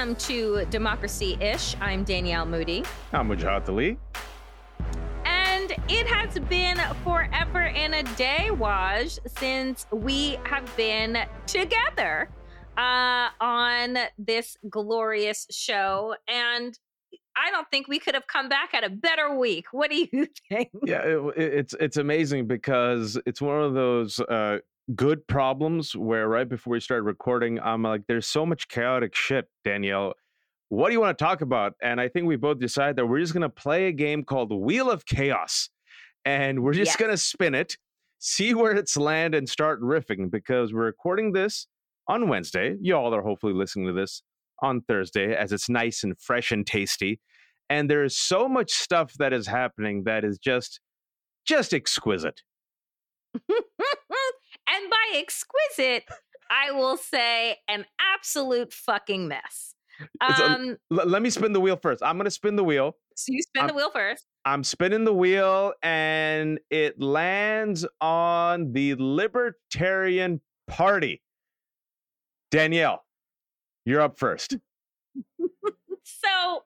Welcome to Democracy Ish. I'm Danielle Moodie. I'm Wajahat Ali. And it has been forever and a day, Waj, since we have been together uh, on this glorious show. And I don't think we could have come back at a better week. What do you think? Yeah, it, it's it's amazing because it's one of those uh, good problems where right before we started recording, I'm like, "There's so much chaotic shit, Danielle. What do you want to talk about?" And I think we both decided that we're just going to play a game called Wheel of Chaos, and we're just Yes. going to spin it, see where it's land, and start riffing because we're recording this on Wednesday. You all are hopefully listening to this on Thursday as it's nice and fresh and tasty. And there is so much stuff that is happening that is just just exquisite. and by exquisite, I will say an absolute fucking mess. Um, L- let me spin the wheel first. I'm going to spin the wheel. so you spin the I'm- wheel first. I'm spinning the wheel and it lands on the Libertarian Party. Danielle, you're up first. So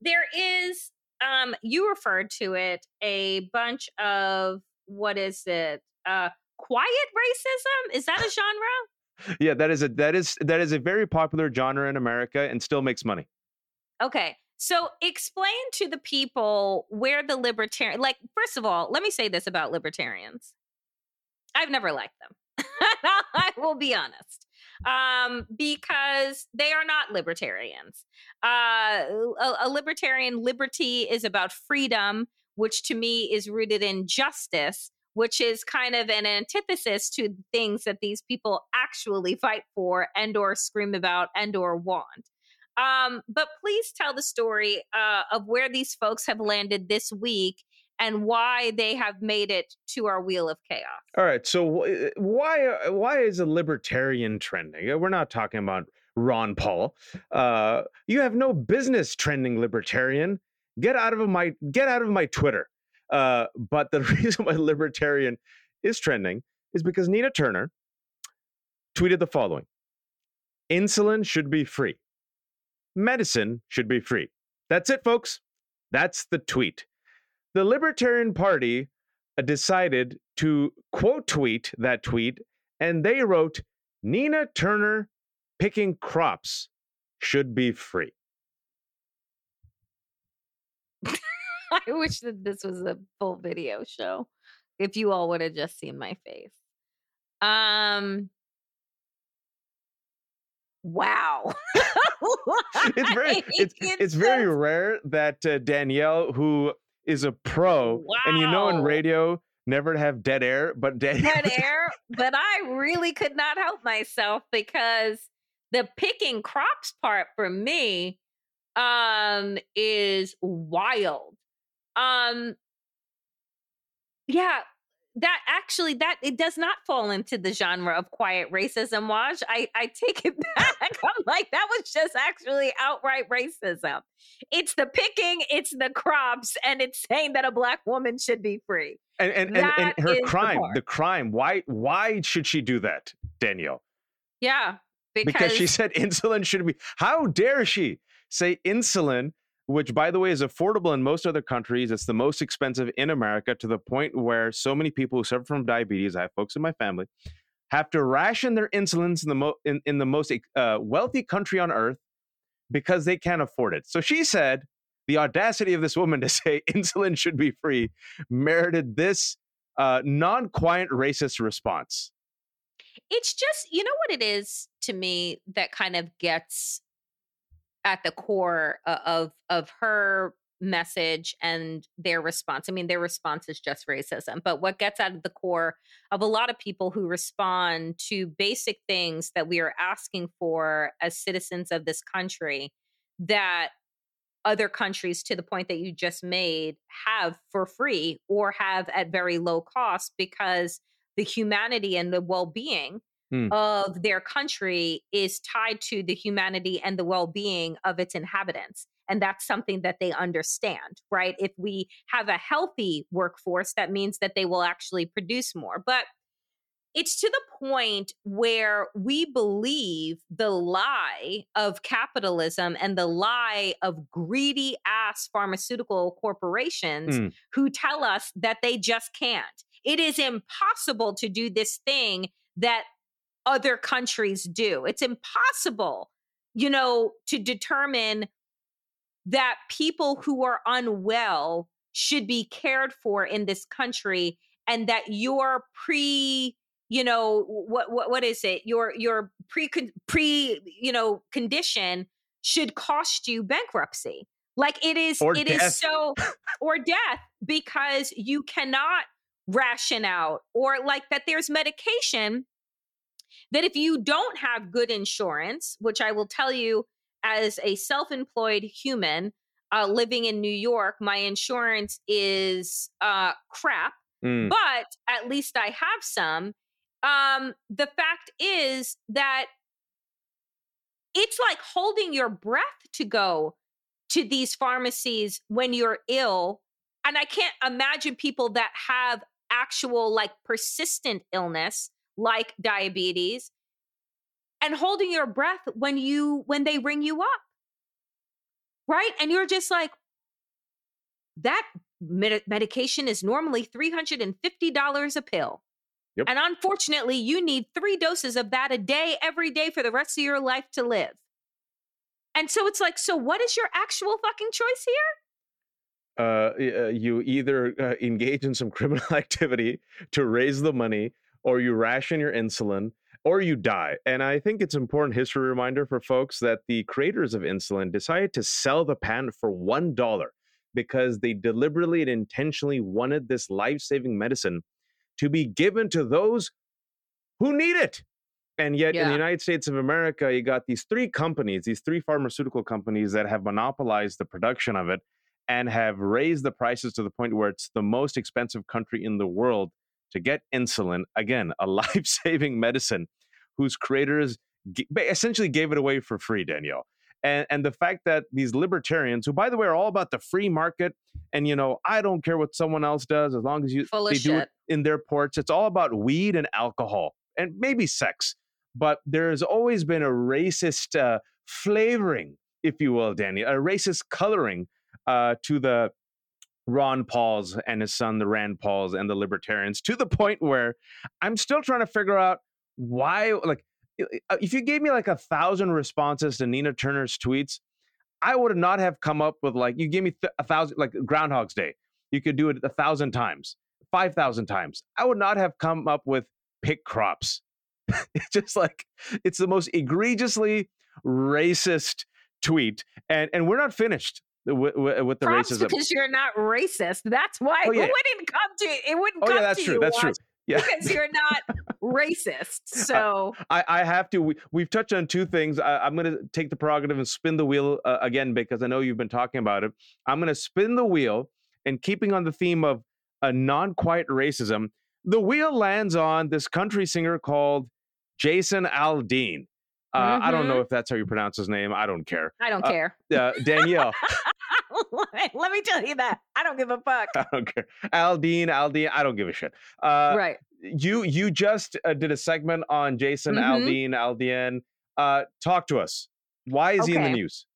there is, um, you referred to it, a bunch of what is it? Uh, quiet racism? Is that a genre? Yeah, that is a that is that is a very popular genre in America and still makes money. Okay. So explain to the people where the libertarian like first of all, let me say this about libertarians. I've never liked them. I will be honest. Um because they are not libertarians. Uh a, a libertarian liberty is about freedom, which to me is rooted in justice, which is kind of an antithesis to things that these people actually fight for and or scream about and or want. Um, but please tell the story uh, of where these folks have landed this week and why they have made it to our wheel of chaos. All right, so why uh, why is a libertarian trending? Uh, We're not talking about Ron Paul. Uh, you have no business trending libertarian. Get out of my get out of my Twitter. Uh, but the reason why libertarian is trending is because Nina Turner tweeted the following: "Insulin should be free. Medicine should be free." That's it, folks. That's the tweet. The Libertarian Party uh, decided to quote tweet that tweet, and they wrote, Nina Turner picking crops should be free. I wish that this was a full video show. If you all would have just seen my face. Um Wow. It's very Like, it's, it's very just- rare that uh, Danielle, who is a pro, and you know in radio, never to have dead air, but Danielle, dead air, but I really could not help myself because the picking crops part for me um is wild. Um yeah, that actually that it does not fall into the genre of quiet racism, Waj. I I take it back. I'm like that was just actually outright racism. It's the picking, it's the crops, and it's saying that a black woman should be free. and and, and, and her is the crime, the crime. Why why should she do that, Danielle? Yeah, because she said insulin should be how dare she say insulin which by the way is affordable in most other countries. It's the most expensive in america to the point where so many people who suffer from diabetes i have folks in my family have to ration their insulins in the, mo- in, in the most uh, wealthy country on earth because they can't afford it. So she said the audacity of this woman to say insulin should be free merited this uh, non-quiet racist response. It's just you know what it is to me that kind of gets at the core uh, of of her message and their response. I mean, their response is just racism, but what gets of the core of a lot of people who respond to basic things that we are asking for as citizens of this country that other countries to the point that you just made have for free or have at very low cost because the humanity and the well-being Hmm. of their country is tied to the humanity and the well-being of its inhabitants and that's something that they understand right if we have a healthy workforce that means that they will actually produce more but it's to the point where we believe the lie of capitalism and the lie of greedy ass pharmaceutical corporations Mm. who tell us that they just can't. It is impossible to do this thing that other countries do. It's impossible, you know, to determine that people who are unwell should be cared for in this country and that your pre you know what what what is it your your pre pre you know condition should cost you bankruptcy like it is Or it is death. so or death because you cannot ration out or like that there's medication that if you don't have good insurance which i will tell you as a self-employed human uh, living in new york my insurance is uh, crap Mm. but at least I have some. Um, the fact is that it's like holding your breath to go to these pharmacies when you're ill. And I can't imagine people that have actual, like, persistent illness, like diabetes, and holding your breath when you when they ring you up right and you're just like that med- medication is normally $350 a pill. Yep. And unfortunately, you need three doses of that a day, every day for the rest of your life to live. And so it's like, so what is your actual fucking choice here? uh, uh, you either uh, engage in some criminal activity to raise the money, or you ration your insulin, or you die. And I think it's important history reminder for folks that the creators of insulin decided to sell the patent for one dollar because they deliberately and intentionally wanted this life-saving medicine to be given to those who need it. And yet, in the United States of America, you got these three companies, these three pharmaceutical companies that have monopolized the production of it and have raised the prices to the point where it's the most expensive country in the world to get insulin. Again, a life saving medicine whose creators essentially gave it away for free, Danielle. And, and the fact that these libertarians, who by the way are all about the free market, and you know, I don't care what someone else does as long as you they do it in their ports. It's all about weed and alcohol and maybe sex. But there has always been a racist uh, flavoring, if you will, Danny, a racist coloring uh, to the Ron Pauls and his son, the Rand Pauls and the Libertarians, to the point where I'm still trying to figure out why. Like, uh, if you gave me like a thousand responses to Nina Turner's tweets, I would not have come up with like you gave me th- a thousand, like Groundhog's Day. You could do it a thousand times, five thousand times. I would not have come up with pick crops. it's just like it's the most egregiously racist tweet, and and we're not finished with, with the Props racism. because you're not racist. That's why Oh, it wouldn't come to it wouldn't Oh come yeah, that's to true. you That's true. Yeah. because you're not racist. So I, I have to. We, we've touched on two things. I, I'm going to take the prerogative and spin the wheel uh, again because I know you've been talking about it. I'm going to spin the wheel and keeping on the theme of a non-quiet racism. The wheel lands on this country singer called Jason Aldean. Uh, I don't know if that's how you pronounce his name. I don't care. I don't Uh, care. Uh, Danielle, Let me tell you that. I don't give a fuck. I don't care. Aldean, Aldean, I don't give a shit. Uh, right. you you just uh, did a segment on Jason Mhm. Aldean, Aldean. Uh, talk to us. Why is he in the news?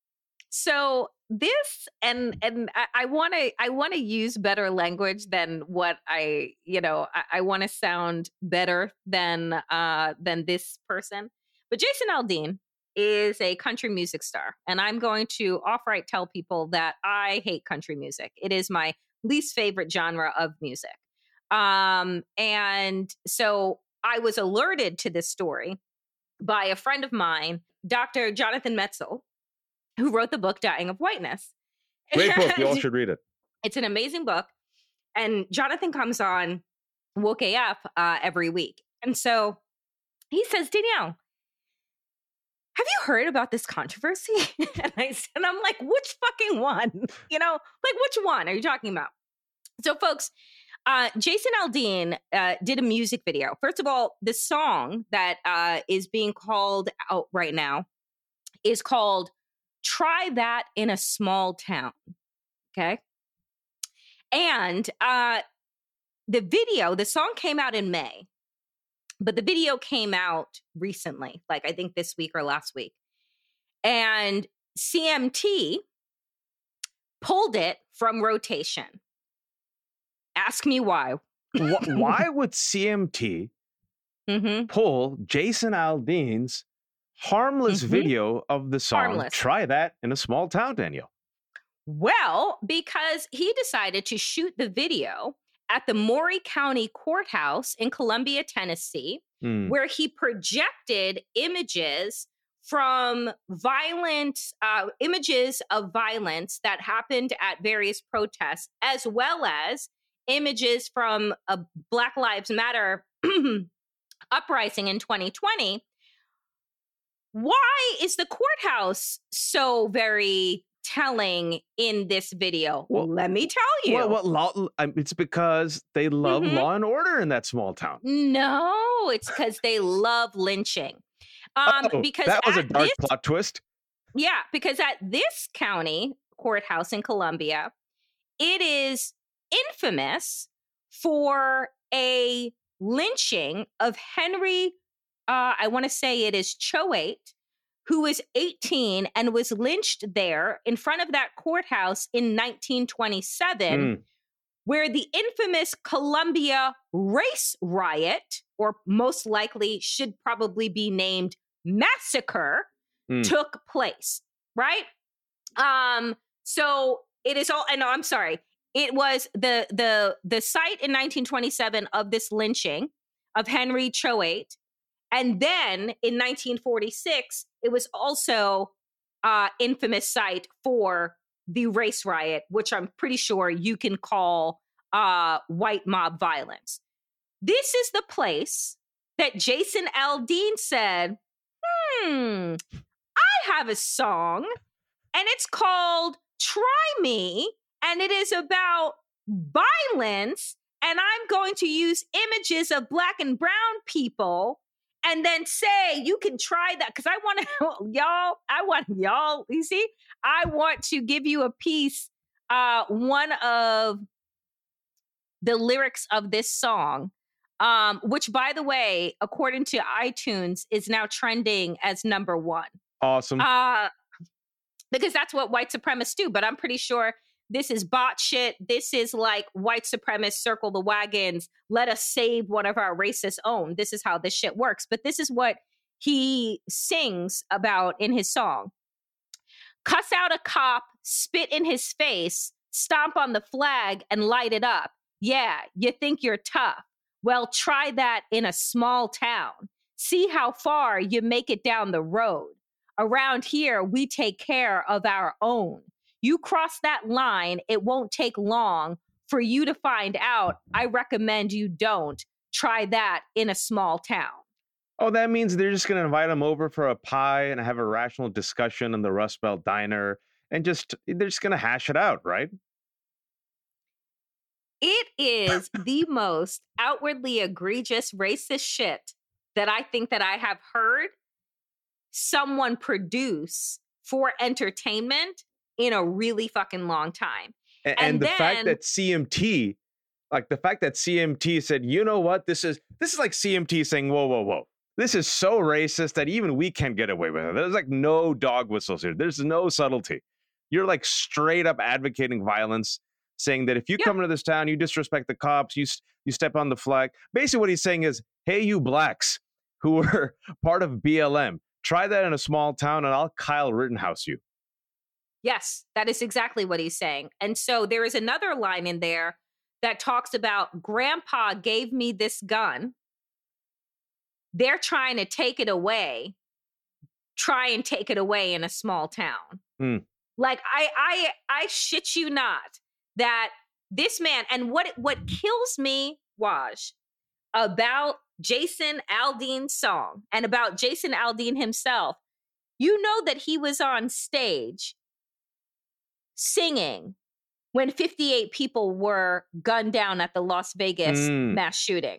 So this and and I want to I want to use better language than what I you know I, I want to sound better than uh than this person. But Jason Aldean is a country music star, and I'm going to outright tell people that I hate country music. It is my least favorite genre of music. Um, and so I was alerted to this story by a friend of mine, Dr. Jonathan Metzl, who wrote the book Dying of Whiteness. Great book. You all should read it. It's an amazing book. And Jonathan comes on Woke AF uh, every week. And so he says, Danielle, have you heard about this controversy? and I and I'm like, which fucking one? You know, like which one are you talking about? So, folks, uh, Jason Aldean uh, did a music video. First of all, the song that uh, is being called out right now is called Try That in a Small Town. Okay. And uh, the video, the song came out in May. But the video came out recently, like I think this week or last week. And CMT pulled it from rotation. Ask me why. why would CMT mm-hmm. pull Jason Aldean's harmless mm-hmm. video of the song? Harmless. Try that in a small town, Daniel? Well, because he decided to shoot the video at the Maury County Courthouse in Columbia, Tennessee, mm. where he projected images from violent uh, images of violence that happened at various protests, as well as images from a Black Lives Matter uprising in 2020. Why is the courthouse so very telling in this video? Well, Let me tell you. Well, what law? It's because they love mm-hmm. law and order in that small town. No, it's because they love lynching. Um, oh, because that was a dark this, plot twist. Yeah, because at this county courthouse in Columbia, it is infamous for a lynching of Henry. Uh, I want to say it is Choate, who was 18 and was lynched there in front of that courthouse in 1927, mm. where the infamous Columbia race riot, or most likely should probably be named massacre, mm. took place, right? Um, so it is all, and no, I'm sorry, it was the the the site in 1927 of this lynching of Henry Choate and then in 1946, it was also uh, infamous site for the race riot, which I'm pretty sure you can call uh, white mob violence. This is the place that Jason Aldean said, hmm, I have a song and it's called Try Me, and it is about violence. And I'm going to use images of black and brown people and then say you can try that because I want to y'all. I want y'all. You see, I want to give you a piece. Uh, one of the lyrics of this song, um, which by the way, according to iTunes, is now trending as number one. Awesome. Uh, because that's what white supremacists do. But I'm pretty sure this is bot shit. This is like white supremacists circle the wagons. Let us save one of our racist own. This is how this shit works. But this is what he sings about in his song. Cuss out a cop, spit in his face, stomp on the flag and light it up. Yeah, you think you're tough. Well, try that in a small town. See how far you make it down the road. Around here, we take care of our own. You cross that line, it won't take long for you to find out. I recommend you don't try that in a small town. Oh, that means they're just going to invite them over for a pie and have a rational discussion in the Rust Belt Diner and just, they're just going to hash it out, right? It is the most outwardly egregious racist shit that I think that I have heard someone produce for entertainment in a really fucking long time. And, and, and the then, fact that CMT, like the fact that CMT said, you know what, this is this is like CMT saying, whoa, whoa, whoa. This is so racist that even we can't get away with it. There's like no dog whistles here. There's no subtlety. You're like straight up advocating violence, saying that if you yeah. come into this town, you disrespect the cops, you you step on the flag. Basically, what he's saying is, hey, you blacks who were part of BLM, try that in a small town, and I'll Kyle Rittenhouse you. Yes, that is exactly what he's saying. And so there is another line in there that talks about grandpa gave me this gun. They're trying to take it away. Try and take it away in a small town. Mm. Like I I I shit you not that this man and what what kills me Waj about Jason Aldean's song and about Jason Aldean himself. You know that he was on stage singing when 58 people were gunned down at the Las Vegas mm. mass shooting.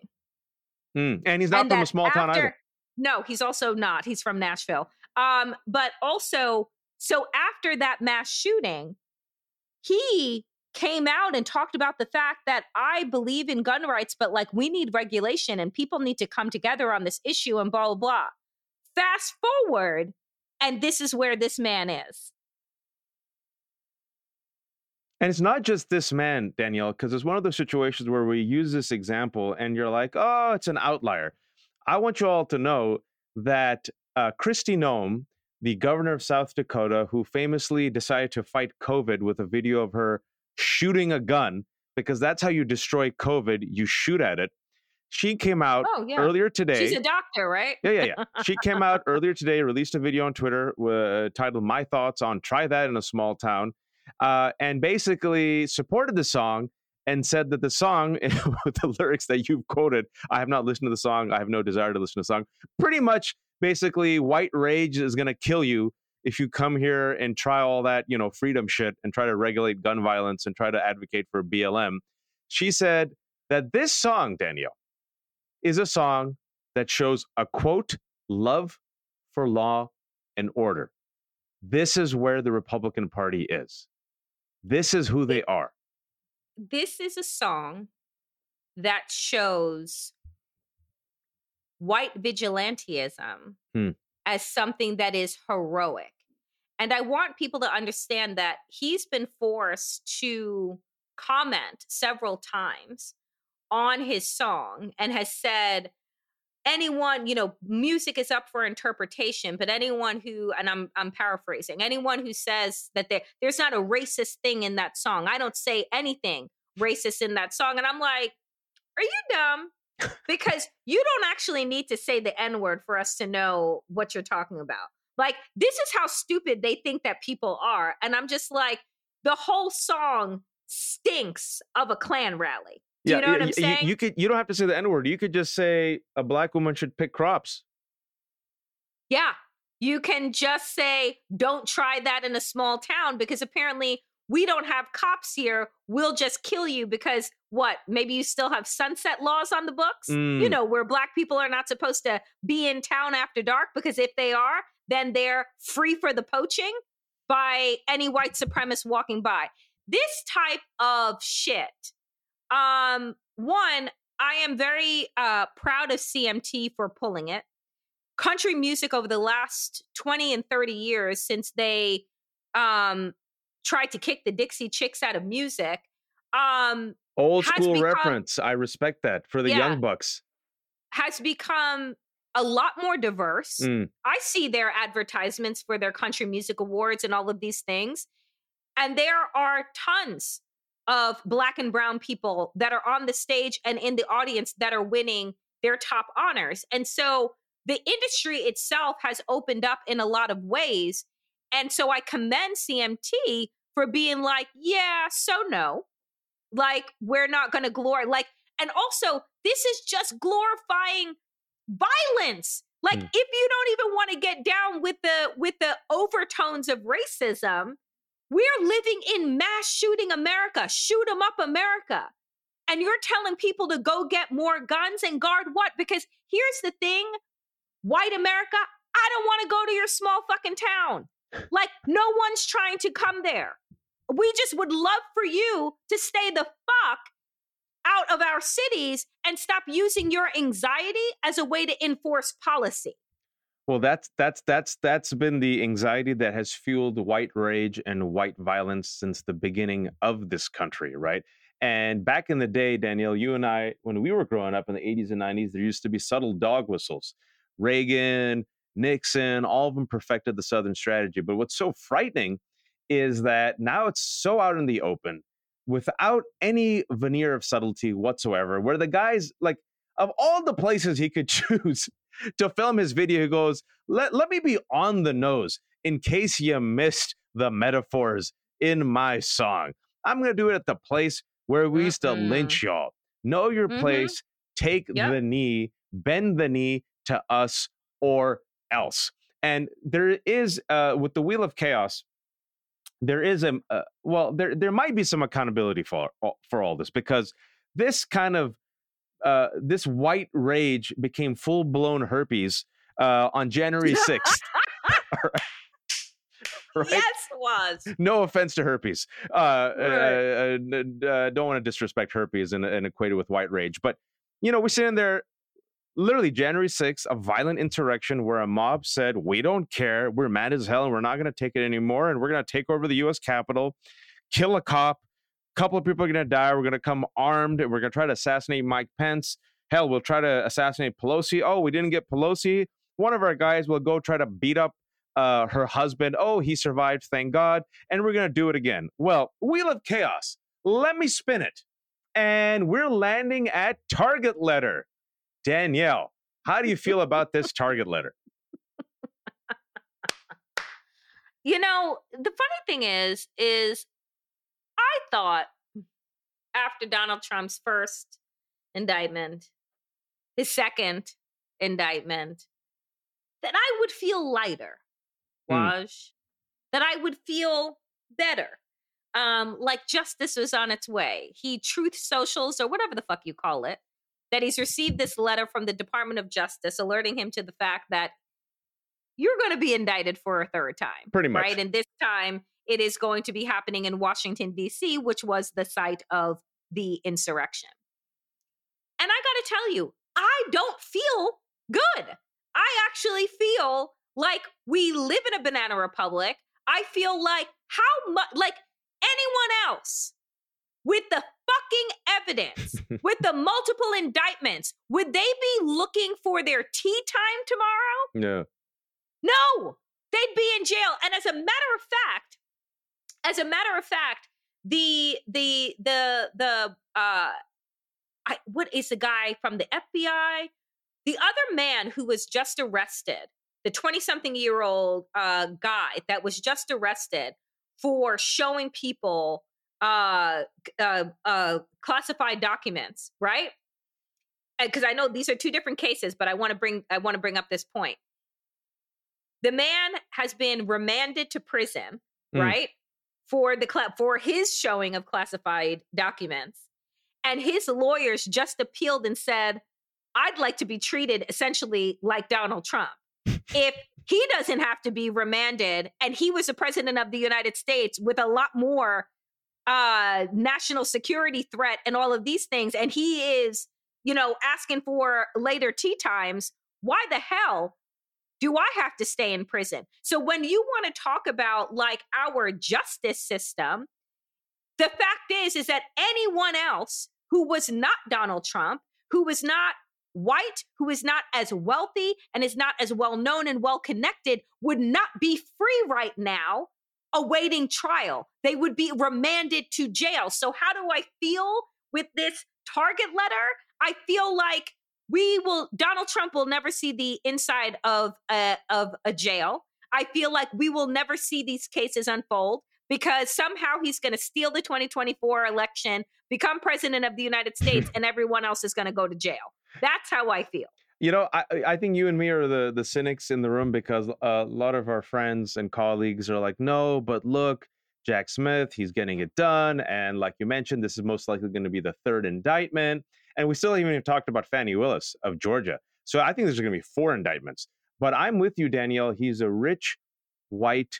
Mm. And he's not and from a small after, town either. No, he's also not. He's from Nashville. Um, but also, so after that mass shooting, he came out and talked about the fact that I believe in gun rights, but like we need regulation and people need to come together on this issue and blah, blah, blah. Fast forward, and this is where this man is. And it's not just this man, Danielle, because it's one of those situations where we use this example and you're like, oh, it's an outlier. I want you all to know that uh, Kristi Noem, the governor of South Dakota, who famously decided to fight COVID with a video of her shooting a gun, because that's how you destroy COVID, you shoot at it. She came out oh, yeah. earlier today. She's a doctor, right? Yeah, yeah, yeah. she came out earlier today, released a video on Twitter uh, titled My Thoughts on Try That in a Small Town uh, and basically supported the song and said that the song with the lyrics that you've quoted, I have not listened to the song. I have no desire to listen to the song. Pretty much, basically, white rage is going to kill you if you come here and try all that, you know, freedom shit and try to regulate gun violence and try to advocate for BLM. She said that this song, Danielle, is a song that shows a quote, love for law and order. This is where the Republican Party is. This is who they are. This is a song that shows white vigilantism hmm. as something that is heroic. And I want people to understand that he's been forced to comment several times on his song and has said anyone you know music is up for interpretation but anyone who and i'm i'm paraphrasing anyone who says that there there's not a racist thing in that song. I don't say anything racist in that song and i'm like are you dumb? Because you don't actually need to say the n word for us to know what you're talking about. Like this is how stupid they think that people are and i'm just like the whole song stinks of a Klan rally do yeah, you know what I'm saying? You, you, could you don't have to say the N word. You could just say a black woman should pick crops. Yeah. You can just say, don't try that in a small town because apparently we don't have cops here. We'll just kill you because what? Maybe you still have sunset laws on the books, mm. you know, where black people are not supposed to be in town after dark because if they are, then they're free for the poaching by any white supremacist walking by. This type of shit um, one, I am very uh, proud of CMT for pulling it. Country music over the last 20 and 30 years since they um, tried to kick the Dixie Chicks out of music. Um, Old school become, reference. I respect that for the yeah, young bucks. Has become a lot more diverse. Mm. I see their advertisements for their country music awards and all of these things. And there are tons of black and brown people that are on the stage and in the audience that are winning their top honors. And so the industry itself has opened up in a lot of ways. And so I commend CMT for being like, yeah, so no. Like, we're not going to glorify, like, and also, this is just glorifying violence. Like, mm. if you don't even want to get down with the with the overtones of racism, we're living in mass shooting America, shoot 'em up America. And you're telling people to go get more guns and guard what? Because here's the thing white America, I don't want to go to your small fucking town. Like, no one's trying to come there. We just would love for you to stay the fuck out of our cities and stop using your anxiety as a way to enforce policy. Well, that's that's that's that's been the anxiety that has fueled white rage and white violence since the beginning of this country, right? And back in the day, Danielle, you and I, when we were growing up in the 80s and 90s, there used to be subtle dog whistles. Reagan, Nixon, all of them perfected the Southern strategy. But what's so frightening is that now it's so out in the open without any veneer of subtlety whatsoever, where the guys, like, of all the places he could choose to film his video, he goes, let, let me be on the nose in case you missed the metaphors in my song. I'm going to do it at the place where we used mm-hmm. to lynch y'all. Know your mm-hmm. place, take yep. the knee, bend the knee to us or else. And there is, uh, with the Wheel of Chaos, there is a uh, well, there there might be some accountability for for all this because this kind of uh, this white rage became full blown herpes uh, on January 6th. right? Yes, was. No offense to herpes. Uh, Right. uh, uh, uh, don't want to disrespect herpes and, and equate it with white rage, but you know, we're sitting there. Literally, January 6th, a violent insurrection where a mob said, We don't care. We're mad as hell and we're not going to take it anymore. And we're going to take over the US Capitol, kill a cop. Couple of people are going to die. We're going to come armed and we're going to try to assassinate Mike Pence. Hell, we'll try to assassinate Pelosi. Oh, we didn't get Pelosi. One of our guys will go try to beat up uh, her husband. Oh, he survived, thank God. And we're going to do it again. Well, Wheel of Chaos. Let me spin it. And we're landing at Target Letter. Danielle, how do you feel about this Target Letter? You know, the funny thing is, is I thought after Donald Trump's first indictment, his second indictment, that I would feel lighter, Hmm. Waj, that I would feel better. Um, like justice was on its way. He truth socials or whatever the fuck you call it, that he's received this letter from the Department of Justice alerting him to the fact that you're going to be indicted for a third time. Pretty much. Right. And this time it is going to be happening in Washington, D.C., which was the site of the insurrection. And I got to tell you, I don't feel good. I actually feel like we live in a banana republic. I feel like how much, like anyone else with the fucking evidence, with the multiple indictments, would they be looking for their tea time tomorrow? No. No, they'd be in jail. And as a matter of fact, as a matter of fact, the the the the uh I, what is the guy from the FBI? The other man who was just arrested, the 20 something year old uh, guy that was just arrested for showing people uh, uh, uh, classified documents, right? Because I know these are two different cases, but I want to bring I want to bring up this point. The man has been remanded to prison, Mm. right, for the cla- for his showing of classified documents, and his lawyers just appealed and said, "I'd like to be treated essentially like Donald Trump. if he doesn't have to be remanded, and he was the president of the United States with a lot more uh, national security threat and all of these things, and he is, you know, asking for later tea times. Why the hell do I have to stay in prison? So when you want to talk about like our justice system, the fact is is that anyone else who was not Donald Trump, who was not white, who is not as wealthy and is not as well known and well connected would not be free right now awaiting trial. They would be remanded to jail. So how do I feel with this target letter? I feel like we will Donald Trump will never see the inside of a, of a jail. I feel like we will never see these cases unfold because somehow he's going to steal the 2024 election, become president of the United States, and everyone else is going to go to jail. That's how I feel. You know, I I think you and me are the the cynics in the room because a lot of our friends and colleagues are like, no, but look, Jack Smith, he's getting it done, and like you mentioned, this is most likely going to be the third indictment, and we still haven't even talked about Fani Willis of Georgia. So I think there's going to be four indictments. But I'm with you, Danielle. He's a rich, white,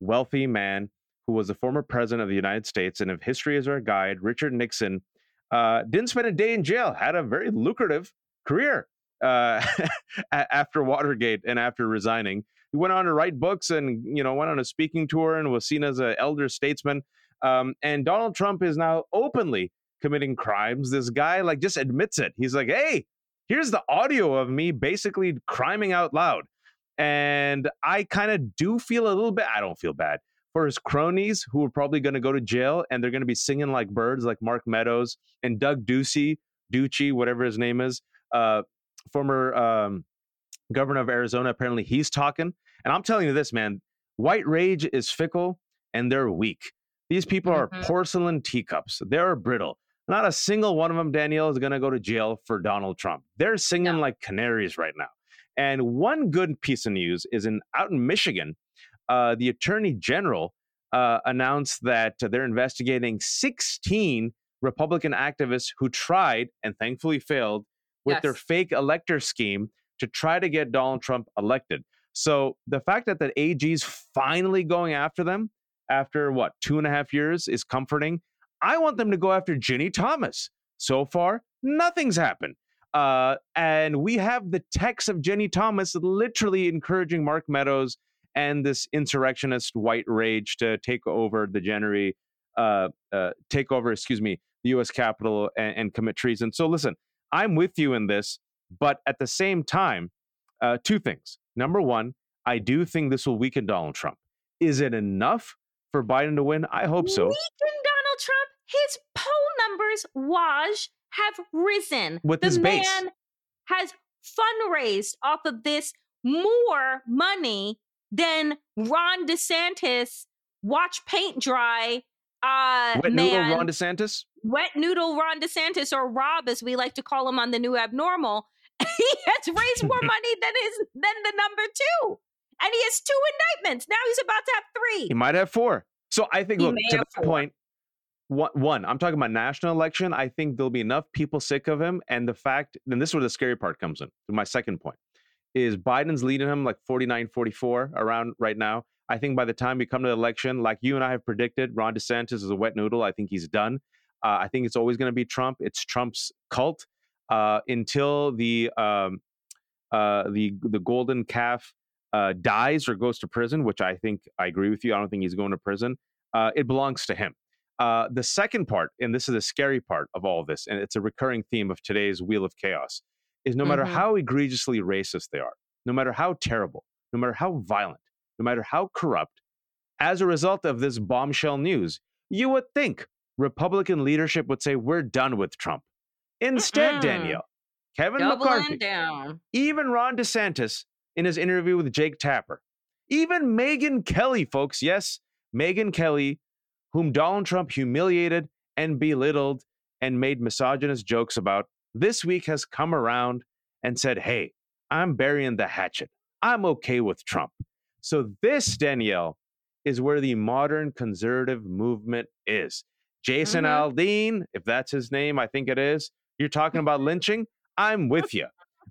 wealthy man who was the former president of the United States, and if history is our guide, Richard Nixon uh, didn't spend a day in jail, had a very lucrative career uh, after Watergate and after resigning. He went on to write books and you know went on a speaking tour and was seen as an elder statesman. Um, and Donald Trump is now openly committing crimes. This guy like just admits it. He's like, "Hey, here's the audio of me basically criming out loud." And I kind of do feel a little bit. I don't feel bad for his cronies who are probably going to go to jail and they're going to be singing like birds, like Mark Meadows and Doug Ducey, Ducey, whatever his name is. Uh, former um, governor of Arizona. Apparently, he's talking. And I'm telling you this, man white rage is fickle and they're weak. These people are Mhm. porcelain teacups, they're brittle. Not a single one of them, Danielle, is going to go to jail for Donald Trump. They're singing No. like canaries right now. And one good piece of news is in out in Michigan, uh, the attorney general uh, announced that they're investigating 16 Republican activists who tried and thankfully failed with their fake elector scheme to try to get Donald Trump elected. So the fact that the AG's finally going after them after what two and a half years is comforting. I want them to go after Ginny Thomas. So far, nothing's happened. Uh, and we have the text of Ginny Thomas literally encouraging Mark Meadows and this insurrectionist white rage to take over the January, uh, uh, take over, excuse me, the U.S. Capitol and, and, commit treason. So listen, I'm with you in this, but at the same time, uh, two things. Number one, I do think this will weaken Donald Trump. Is it enough for Biden to win? I hope so. Weaken Donald Trump. His poll numbers, Waj, have risen. With the his man base. has fundraised off of this more money than Ron DeSantis. Watch paint dry. Uh, Wet man, noodle Ron DeSantis. wet noodle Ron DeSantis or Rob, as we like to call him on the new abnormal. he has raised more money than his than the number two, and he has two indictments. Now he's about to have three. He might have four. So I think, He look, to that four. point, one, one, I'm talking about national election. I think there'll be enough people sick of him. And the fact, and this is where the scary part comes in. My second point is Biden's leading him like 49, 44 around right now. I think by the time we come to the election, like you and I have predicted, Ron DeSantis is a wet noodle. I think he's done. Uh, I think it's always going to be Trump. It's Trump's cult uh, until the um, uh, the the golden calf uh, dies or goes to prison, which I think I agree with you. I don't think he's going to prison. Uh, it belongs to him. Uh, the second part, and this is the scary part of all this, and it's a recurring theme of today's Wheel of Chaos, is no matter Mhm. how egregiously racist they are, no matter how terrible, no matter how violent, no matter how corrupt, as a result of this bombshell news, you would think Republican leadership would say, We're done with Trump. Instead, Mm-mm. Danielle, Kevin Doubling McCarthy, down. even Ron DeSantis in his interview with Jake Tapper, even Megyn Kelly, folks, yes, Megyn Kelly, whom Donald Trump humiliated and belittled and made misogynist jokes about, this week has come around and said, Hey, I'm burying the hatchet. I'm okay with Trump. So, this, Danielle, is where the modern conservative movement is. Jason Mhm. Aldean, if that's his name, I think it is. You're talking about lynching? I'm with you.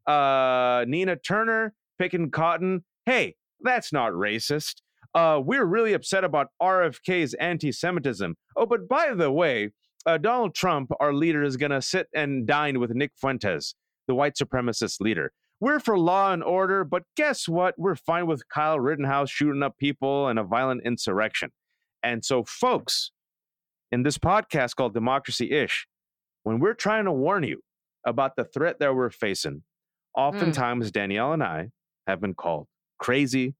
Uh, Nina Turner picking cotton. Hey, that's not racist. Uh, we're really upset about RFK's anti Semitism. Oh, but by the way, uh, Donald Trump, our leader, is going to sit and dine with Nick Fuentes, the white supremacist leader. We're for law and order, but guess what? We're fine with Kyle Rittenhouse shooting up people and a violent insurrection. And so, folks, in this podcast called Democracy Ish, when we're trying to warn you about the threat that we're facing, mm. oftentimes Danielle and I have been called crazy,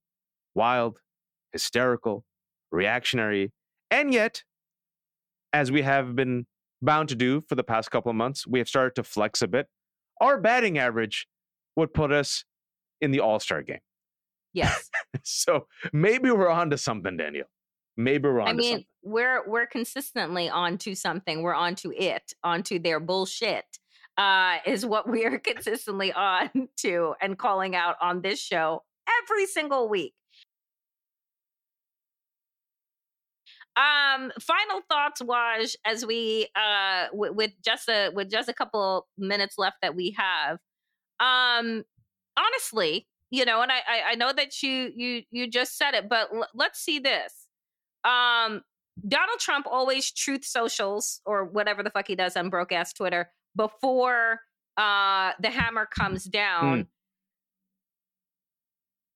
wild, hysterical, reactionary, and yet, as we have been bound to do for the past couple of months, we have started to flex a bit. Our batting average would put us in the All Star game. Yes. So maybe we're on to something, Daniel. Maybe we're on I mean, something. we're we're consistently onto something. We're onto it, onto their bullshit. Uh, is what we are consistently on to and calling out on this show every single week. Um, final thoughts, Waj, as we uh w- with just a with just a couple minutes left that we have. Um, honestly, you know, and I I, I know that you you you just said it, but l- let's see this. Um, Donald Trump always truth socials or whatever the fuck he does on broke ass Twitter before uh the hammer comes down.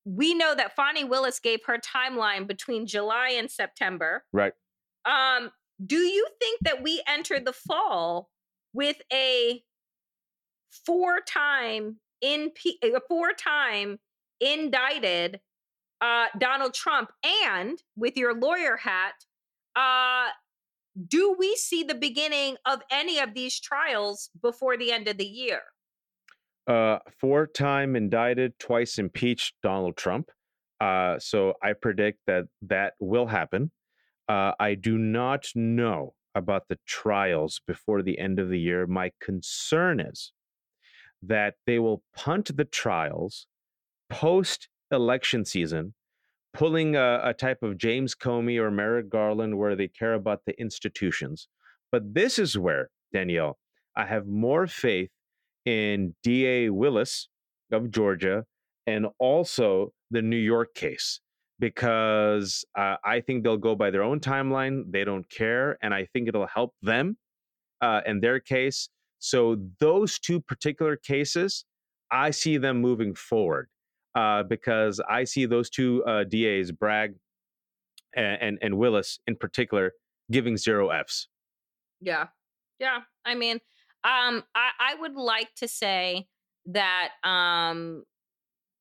We know that Fani Willis gave her timeline between July and September. Right. Um, do you think that we enter the fall with a four-time in a four-time indicted uh, Donald Trump, and with your lawyer hat, uh, do we see the beginning of any of these trials before the end of the year? uh, four time indicted, twice impeached Donald Trump. Uh, so I predict that that will happen. Uh, I do not know about the trials before the end of the year. My concern is that they will punt the trials post election season, pulling a, a type of James Comey or Merrick Garland where they care about the institutions. But this is where, Danielle, I have more faith in DA Willis of Georgia and also the New York case because uh, I think they'll go by their own timeline. They don't care, and I think it'll help them uh, in their case. So those two particular cases, I see them moving forward uh, because I see those two uh, DAs, Bragg and, and, and Willis in particular, giving zero Fs. Yeah, yeah. I mean, um, I, I would like to say that um,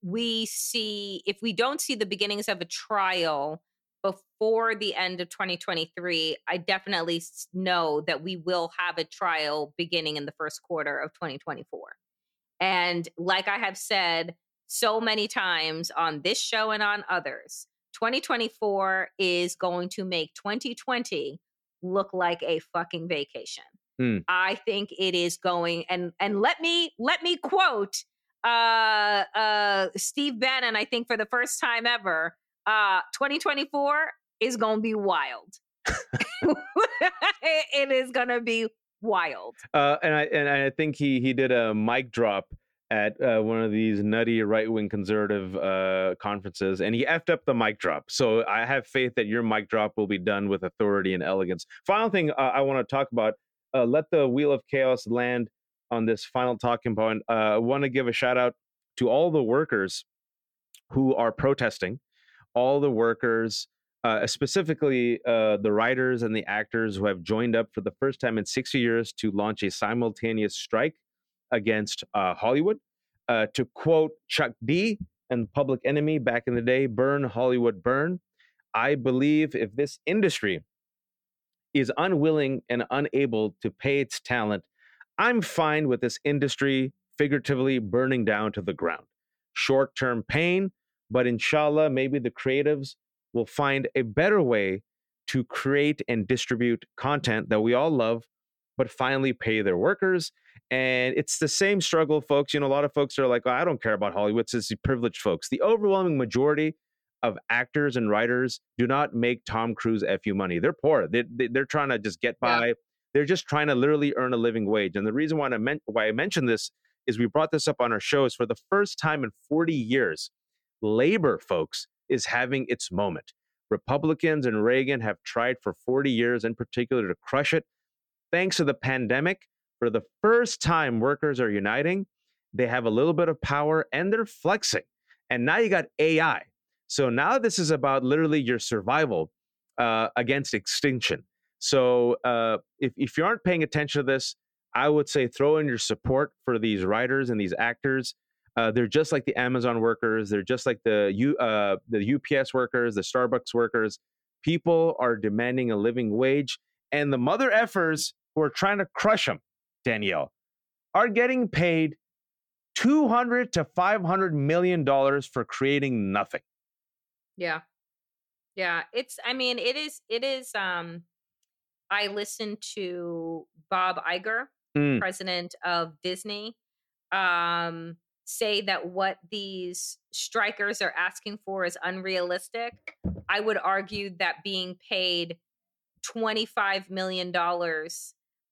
we see if we don't see the beginnings of a trial before the end of 2023, I definitely know that we will have a trial beginning in the first quarter of 2024. And like I have said so many times on this show and on others, 2024 is going to make 2020 look like a fucking vacation. Mm. I think it is going and and let me let me quote uh uh Steve Bannon I think for the first time ever uh 2024 is going to be wild. it is going to be wild. Uh and I and I think he he did a mic drop at uh, one of these nutty right wing conservative uh, conferences, and he effed up the mic drop. So I have faith that your mic drop will be done with authority and elegance. Final thing uh, I want to talk about uh, let the wheel of chaos land on this final talking point. Uh, I want to give a shout out to all the workers who are protesting, all the workers, uh, specifically the writers and the actors who have joined up for the first time in 60 years to launch a simultaneous strike against uh, Hollywood. Uh, to quote Chuck D and Public Enemy back in the day, burn Hollywood, burn. I believe if this industry is unwilling and unable to pay its talent, I'm fine with this industry figuratively burning down to the ground. Short term pain, but inshallah, maybe the creatives will find a better way to create and distribute content that we all love, but finally pay their workers. And it's the same struggle, folks. You know, a lot of folks are like, oh, I don't care about Hollywood. It's the privileged folks. The overwhelming majority of actors and writers do not make Tom Cruise fu money. They're poor. They, they are trying to just get by. Yeah. They're just trying to literally earn a living wage. And the reason why I meant why I mentioned this is we brought this up on our shows for the first time in 40 years. Labor, folks, is having its moment. Republicans and Reagan have tried for 40 years, in particular, to crush it. Thanks to the pandemic, for the first time, workers are uniting. They have a little bit of power and they're flexing. And now you got AI so now this is about literally your survival uh, against extinction. So uh, if, if you aren't paying attention to this, I would say throw in your support for these writers and these actors. Uh, they're just like the Amazon workers. They're just like the U, uh, the UPS workers, the Starbucks workers. People are demanding a living wage, and the mother effers who are trying to crush them, Danielle, are getting paid 200 to 500 million dollars for creating nothing. Yeah. Yeah. It's, I mean, it is, it is, um, I listened to Bob Iger, mm. president of Disney, um, say that what these strikers are asking for is unrealistic. I would argue that being paid $25 million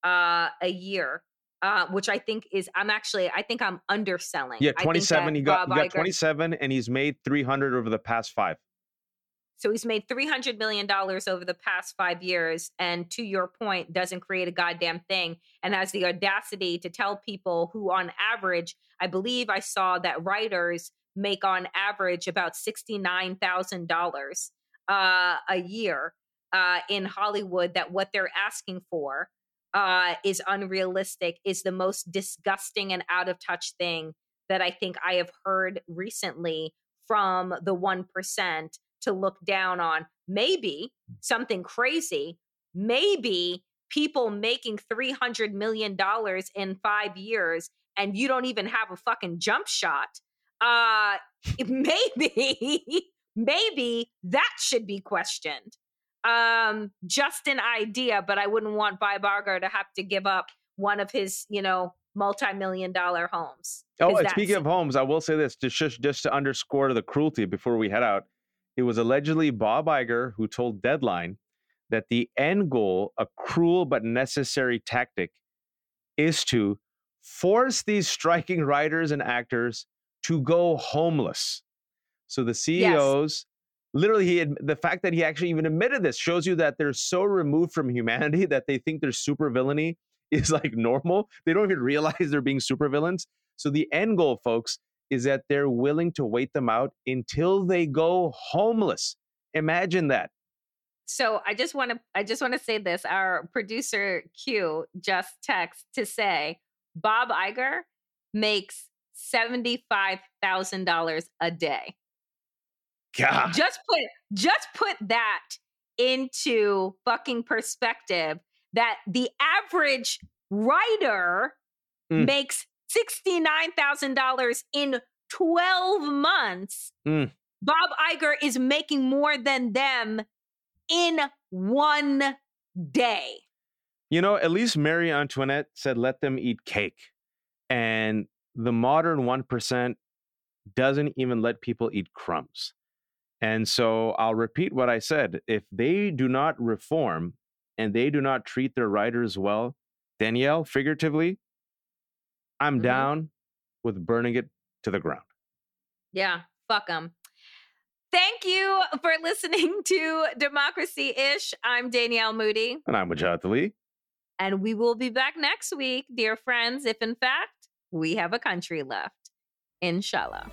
uh, a year uh, which I think is I'm actually I think I'm underselling. Yeah, 27. He got, he got 27 and he's made 300 over the past 5. So he's made $300 million over the past five years. And to your point, doesn't create a goddamn thing and has the audacity to tell people who, on average, I believe I saw that writers make on average about $69,000 uh, a year uh, in Hollywood, that what they're asking for uh, is unrealistic, is the most disgusting and out of touch thing that I think I have heard recently from the 1% to look down on maybe something crazy, maybe people making $300 million in five years and you don't even have a fucking jump shot. Uh, maybe, maybe that should be questioned. Um, just an idea, but I wouldn't want Bob Iger to have to give up one of his, you know, multi-million dollar homes. Oh, and speaking of homes, I will say this just just to underscore the cruelty before we head out. It was allegedly Bob Iger who told Deadline that the end goal, a cruel but necessary tactic, is to force these striking writers and actors to go homeless. So the CEOs, literally, he ad- the fact that he actually even admitted this shows you that they're so removed from humanity that they think their super villainy is like normal. They don't even realize they're being super villains. So the end goal, folks, is that they're willing to wait them out until they go homeless. Imagine that. So I just want to I just want to say this. Our producer Q just text to say Bob Iger makes $75,000 a day. God. Just put just put that into fucking perspective that the average writer Mm. makes $69,000 in 12 months. Mm. Bob Iger is making more than them in one day. You know, at least Marie Antoinette said, let them eat cake. And the modern 1% doesn't even let people eat crumbs. And so I'll repeat what I said. If they do not reform and they do not treat their writers well, Danielle, figuratively, I'm Mhm. down with burning it to the ground. Yeah, fuck them. Thank you for listening to Democracy Ish. I'm Danielle Moodie, And I'm Wajahat Ali. and we will be back next week, dear friends, if in fact we have a country left. Inshallah.